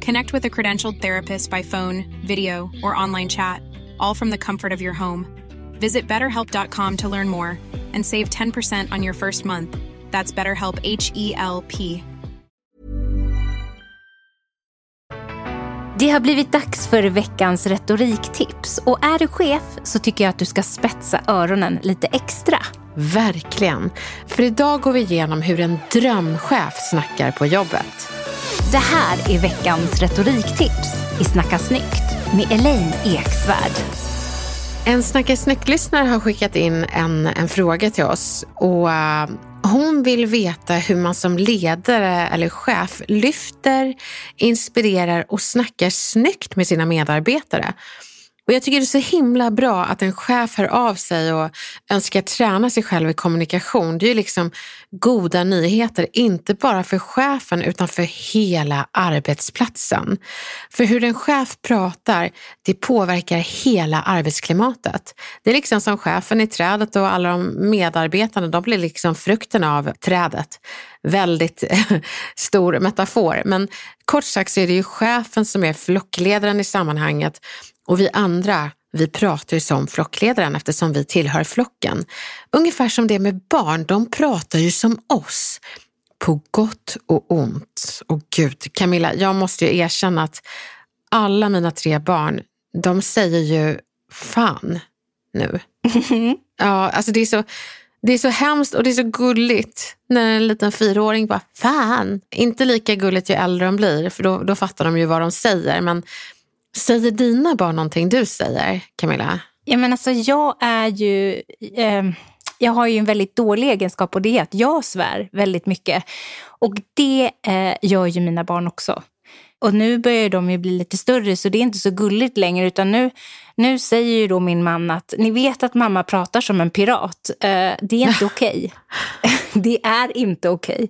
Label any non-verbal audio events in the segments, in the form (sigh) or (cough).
Connect with a credentialed therapist by phone, video, or online chat, all from the comfort of your home. Visit betterhelp.com to learn more and save 10% on your first month. That's BetterHelp H E L P. Det har blivit dags för veckans retoriktips och är du chef så tycker jag att du ska spetsa öronen lite extra. Verkligen. För idag går vi igenom hur en drömchef snackar på jobbet. Det här är veckans retoriktips i Snacka snyggt med Elaine Eksvärd. En Snacka snyggt-lyssnare har skickat in en, en fråga till oss och uh, hon vill veta hur man som ledare eller chef lyfter, inspirerar och snackar snyggt med sina medarbetare. Och jag tycker det är så himla bra att en chef hör av sig och önskar träna sig själv i kommunikation. Det är ju liksom goda nyheter, inte bara för chefen utan för hela arbetsplatsen. För hur en chef pratar, det påverkar hela arbetsklimatet. Det är liksom som chefen i trädet och alla de medarbetarna, de blir liksom frukten av trädet. Väldigt (laughs) stor metafor, men kort sagt så är det ju chefen som är flockledaren i sammanhanget och vi andra, vi pratar ju som flockledaren eftersom vi tillhör flocken. Ungefär som det med barn, de pratar ju som oss. På gott och ont. Och gud, Camilla, jag måste ju erkänna att alla mina tre barn, de säger ju fan nu. (laughs) ja, alltså det är så... Det är så hemskt och det är så gulligt när en liten fyraåring bara fan. Inte lika gulligt ju äldre de blir för då, då fattar de ju vad de säger. Men Säger dina barn någonting du säger, Camilla? Ja, men alltså, jag är ju... Eh, jag har ju en väldigt dålig egenskap och det är att jag svär väldigt mycket. Och det eh, gör ju mina barn också. Och nu börjar de ju bli lite större så det är inte så gulligt längre utan nu, nu säger ju då min man att ni vet att mamma pratar som en pirat. Eh, det är inte (laughs) okej. Okay. (laughs) det är inte okej. Okay.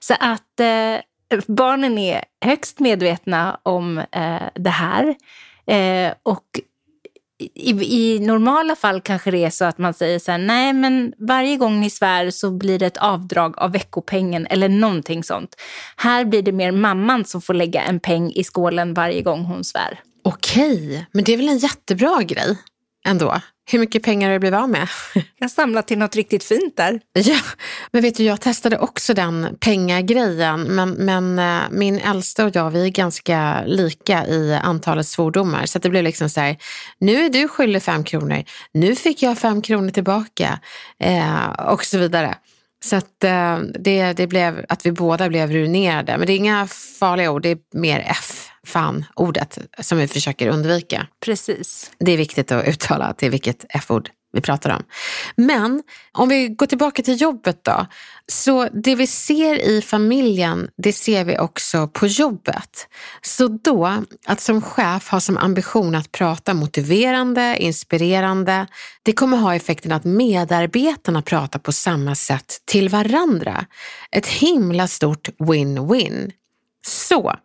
Så att eh, barnen är högst medvetna om eh, det här. Eh, och i, i, normala fall kanske det är så att man säger så här, nej men varje gång ni svär så blir det ett avdrag av veckopengen eller någonting sånt. Här blir det mer mamman som får lägga en peng i skålen varje gång hon svär. Okej, men det är väl en jättebra grej ändå? Hur mycket pengar har du blivit av med? Jag samlat till något riktigt fint där. Ja, men vet du, jag testade också den pengagrejen. Men, men äh, min äldsta och jag, vi är ganska lika i antalet svordomar. Så det blev liksom så här, nu är du skyldig fem kronor, nu fick jag fem kronor tillbaka eh, och så vidare. Så att eh, det, det blev att vi båda blev ruinerade. Men det är inga farliga ord, det är mer F fan-ordet som vi försöker undvika. Precis. Det är viktigt att uttala till vilket F-ord vi pratar om. Men om vi går tillbaka till jobbet då. Så det vi ser i familjen, det ser vi också på jobbet. Så då, att som chef ha som ambition att prata motiverande, inspirerande, det kommer ha effekten att medarbetarna pratar på samma sätt till varandra. Ett himla stort win-win. Så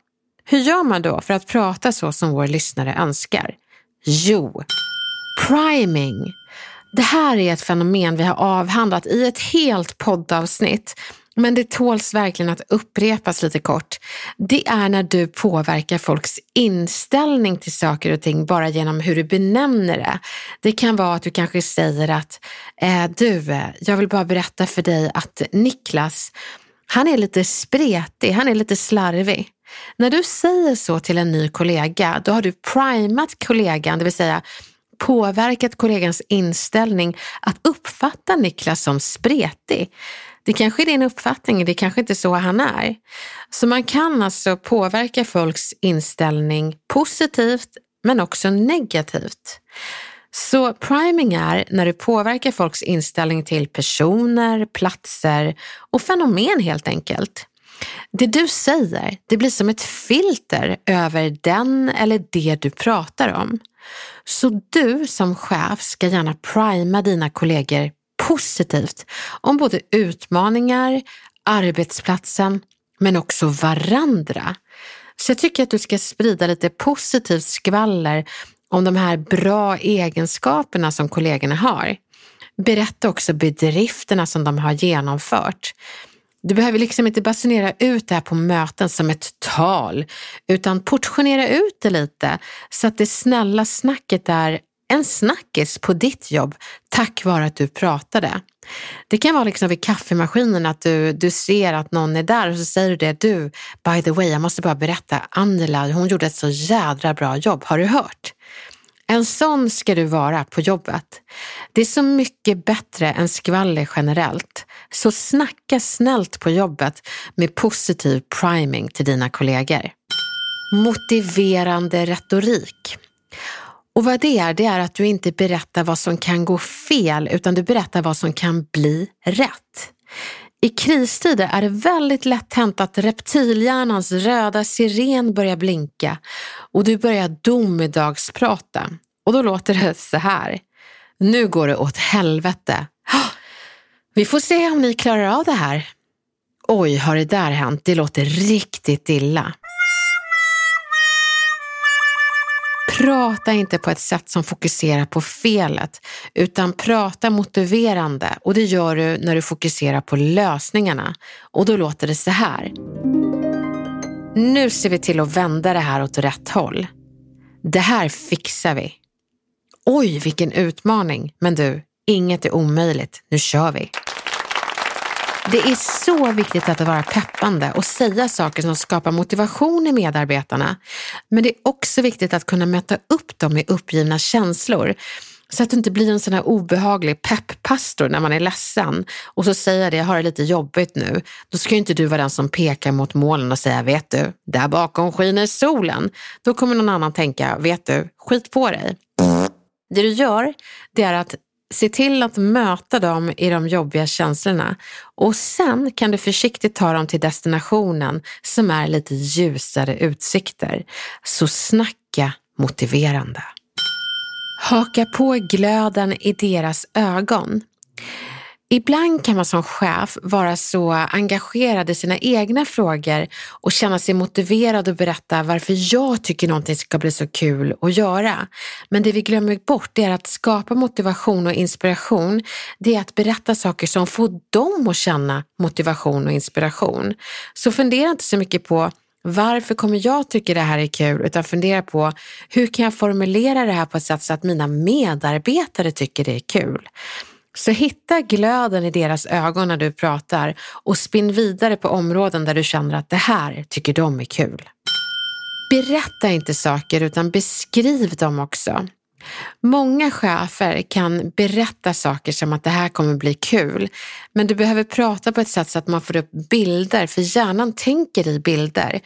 hur gör man då för att prata så som vår lyssnare önskar? Jo, priming. Det här är ett fenomen vi har avhandlat i ett helt poddavsnitt. Men det tåls verkligen att upprepas lite kort. Det är när du påverkar folks inställning till saker och ting bara genom hur du benämner det. Det kan vara att du kanske säger att eh, du, eh, jag vill bara berätta för dig att Niklas, han är lite spretig, han är lite slarvig. När du säger så till en ny kollega, då har du primat kollegan, det vill säga påverkat kollegans inställning att uppfatta Niklas som spretig. Det kanske är din uppfattning, det kanske inte är så han är. Så man kan alltså påverka folks inställning positivt men också negativt. Så priming är när du påverkar folks inställning till personer, platser och fenomen helt enkelt. Det du säger, det blir som ett filter över den eller det du pratar om. Så du som chef ska gärna prima dina kollegor positivt om både utmaningar, arbetsplatsen men också varandra. Så jag tycker att du ska sprida lite positivt skvaller om de här bra egenskaperna som kollegorna har. Berätta också bedrifterna som de har genomfört. Du behöver liksom inte basunera ut det här på möten som ett tal, utan portionera ut det lite så att det snälla snacket är en snackis på ditt jobb tack vare att du pratade. Det kan vara liksom vid kaffemaskinen att du, du ser att någon är där och så säger du det. Du, by the way, jag måste bara berätta, Angela, hon gjorde ett så jädra bra jobb. Har du hört? En sån ska du vara på jobbet. Det är så mycket bättre än skvaller generellt. Så snacka snällt på jobbet med positiv priming till dina kollegor. Motiverande retorik. Och vad det är, det är att du inte berättar vad som kan gå fel utan du berättar vad som kan bli rätt. I kristider är det väldigt lätt hänt att reptilhjärnans röda siren börjar blinka och du börjar domedagsprata. Och då låter det så här. Nu går det åt helvete. (gasps) Vi får se om ni klarar av det här. Oj, har det där hänt? Det låter riktigt illa. Prata inte på ett sätt som fokuserar på felet, utan prata motiverande och det gör du när du fokuserar på lösningarna. Och då låter det så här. Nu ser vi till att vända det här åt rätt håll. Det här fixar vi. Oj, vilken utmaning. Men du, inget är omöjligt. Nu kör vi. Det är så viktigt att vara peppande och säga saker som skapar motivation i medarbetarna. Men det är också viktigt att kunna möta upp dem med uppgivna känslor. Så att du inte blir en sån här obehaglig pepppastor när man är ledsen och så säger det, jag har det lite jobbigt nu. Då ska ju inte du vara den som pekar mot molnen och säger, vet du, där bakom skiner solen. Då kommer någon annan tänka, vet du, skit på dig. Det du gör, det är att se till att möta dem i de jobbiga känslorna och sen kan du försiktigt ta dem till destinationen som är lite ljusare utsikter. Så snacka motiverande. Haka på glöden i deras ögon. Ibland kan man som chef vara så engagerad i sina egna frågor och känna sig motiverad att berätta varför jag tycker någonting ska bli så kul att göra. Men det vi glömmer bort är att skapa motivation och inspiration. Det är att berätta saker som får dem att känna motivation och inspiration. Så fundera inte så mycket på varför kommer jag tycka det här är kul? Utan fundera på hur kan jag formulera det här på ett sätt så att mina medarbetare tycker det är kul? Så hitta glöden i deras ögon när du pratar och spinn vidare på områden där du känner att det här tycker de är kul. Berätta inte saker utan beskriv dem också. Många chefer kan berätta saker som att det här kommer bli kul, men du behöver prata på ett sätt så att man får upp bilder, för hjärnan tänker i bilder.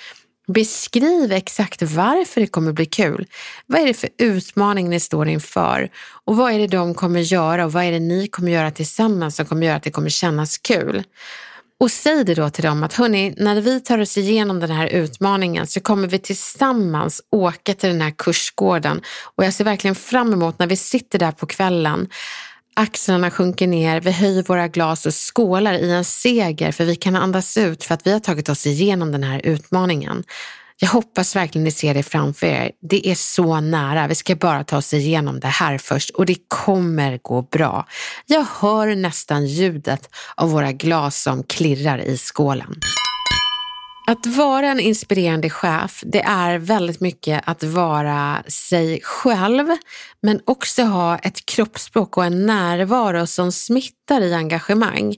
Beskriv exakt varför det kommer bli kul. Vad är det för utmaning ni står inför? Och vad är det de kommer göra och vad är det ni kommer göra tillsammans som kommer göra att det kommer kännas kul? Och säg det då till dem att hörni, när vi tar oss igenom den här utmaningen så kommer vi tillsammans åka till den här kursgården och jag ser verkligen fram emot när vi sitter där på kvällen Axlarna sjunker ner, vi höjer våra glas och skålar i en seger för vi kan andas ut för att vi har tagit oss igenom den här utmaningen. Jag hoppas verkligen ni ser det framför er. Det är så nära. Vi ska bara ta oss igenom det här först och det kommer gå bra. Jag hör nästan ljudet av våra glas som klirrar i skålen. Att vara en inspirerande chef, det är väldigt mycket att vara sig själv, men också ha ett kroppsspråk och en närvaro som smittar i engagemang.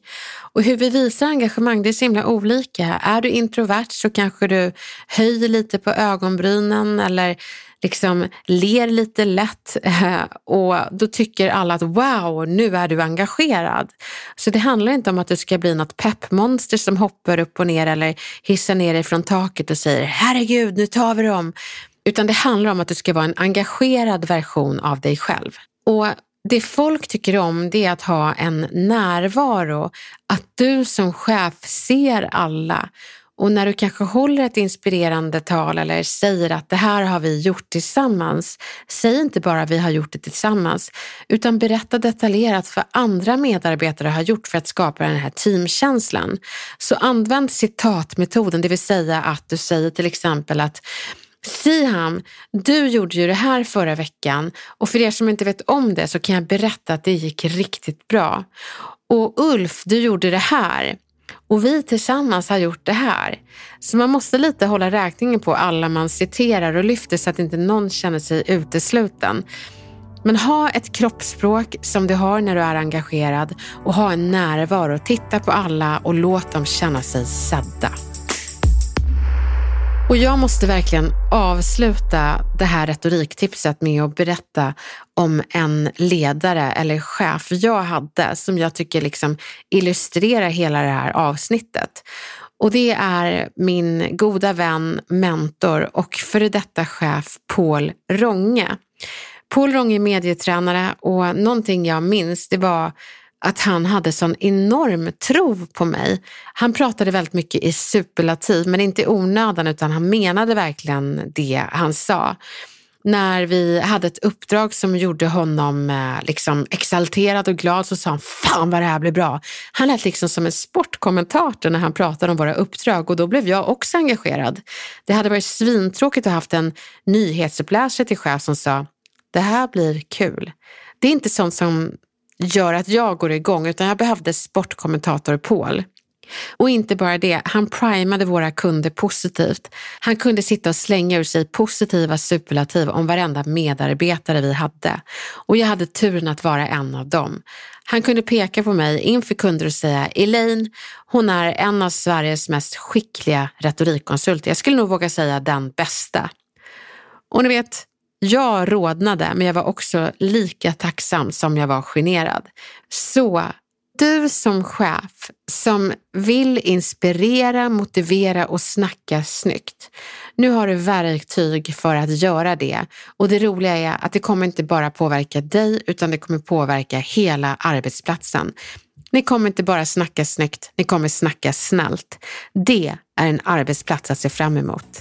Och hur vi visar engagemang, det är så himla olika. Är du introvert så kanske du höjer lite på ögonbrynen eller liksom ler lite lätt eh, och då tycker alla att wow, nu är du engagerad. Så det handlar inte om att du ska bli något peppmonster som hoppar upp och ner eller hissar ner dig från taket och säger herregud, nu tar vi dem. Utan det handlar om att du ska vara en engagerad version av dig själv. Och det folk tycker om det är att ha en närvaro, att du som chef ser alla och när du kanske håller ett inspirerande tal eller säger att det här har vi gjort tillsammans, säg inte bara vi har gjort det tillsammans, utan berätta detaljerat vad andra medarbetare har gjort för att skapa den här teamkänslan. Så använd citatmetoden, det vill säga att du säger till exempel att Siham, du gjorde ju det här förra veckan och för er som inte vet om det så kan jag berätta att det gick riktigt bra. Och Ulf, du gjorde det här. Och vi tillsammans har gjort det här. Så man måste lite hålla räkningen på alla man citerar och lyfter så att inte någon känner sig utesluten. Men ha ett kroppsspråk som du har när du är engagerad och ha en närvaro. Titta på alla och låt dem känna sig sedda. Och jag måste verkligen avsluta det här retoriktipset med att berätta om en ledare eller chef jag hade som jag tycker liksom illustrerar hela det här avsnittet. Och det är min goda vän, mentor och före detta chef Paul Ronge. Paul Ronge är medietränare och någonting jag minns det var att han hade sån enorm tro på mig. Han pratade väldigt mycket i superlativ, men inte i onödan utan han menade verkligen det han sa. När vi hade ett uppdrag som gjorde honom eh, liksom exalterad och glad så sa han fan vad det här blir bra. Han lät liksom som en sportkommentator när han pratade om våra uppdrag och då blev jag också engagerad. Det hade varit svintråkigt att ha haft en nyhetsuppläsare till chef som sa det här blir kul. Det är inte sånt som gör att jag går igång utan jag behövde sportkommentator Paul. Och inte bara det, han primade våra kunder positivt. Han kunde sitta och slänga ur sig positiva superlativ om varenda medarbetare vi hade. Och jag hade turen att vara en av dem. Han kunde peka på mig inför kunder och säga Elaine, hon är en av Sveriges mest skickliga retorikkonsulter. Jag skulle nog våga säga den bästa. Och ni vet, jag rådnade, men jag var också lika tacksam som jag var generad. Så du som chef som vill inspirera, motivera och snacka snyggt. Nu har du verktyg för att göra det och det roliga är att det kommer inte bara påverka dig utan det kommer påverka hela arbetsplatsen. Ni kommer inte bara snacka snyggt, ni kommer snacka snällt. Det är en arbetsplats att se fram emot.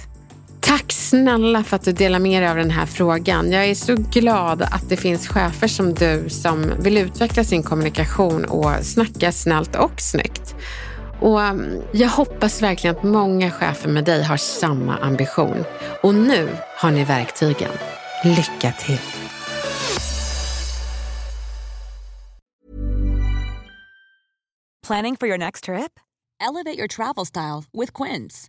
Tack snälla för att du delar med dig av den här frågan. Jag är så glad att det finns chefer som du som vill utveckla sin kommunikation och snacka snällt och snyggt. Och mm, jag hoppas verkligen att många chefer med dig har samma ambition. Och nu har ni verktygen. Lycka till! Planning for your next trip? Elevate your travel style with Quince.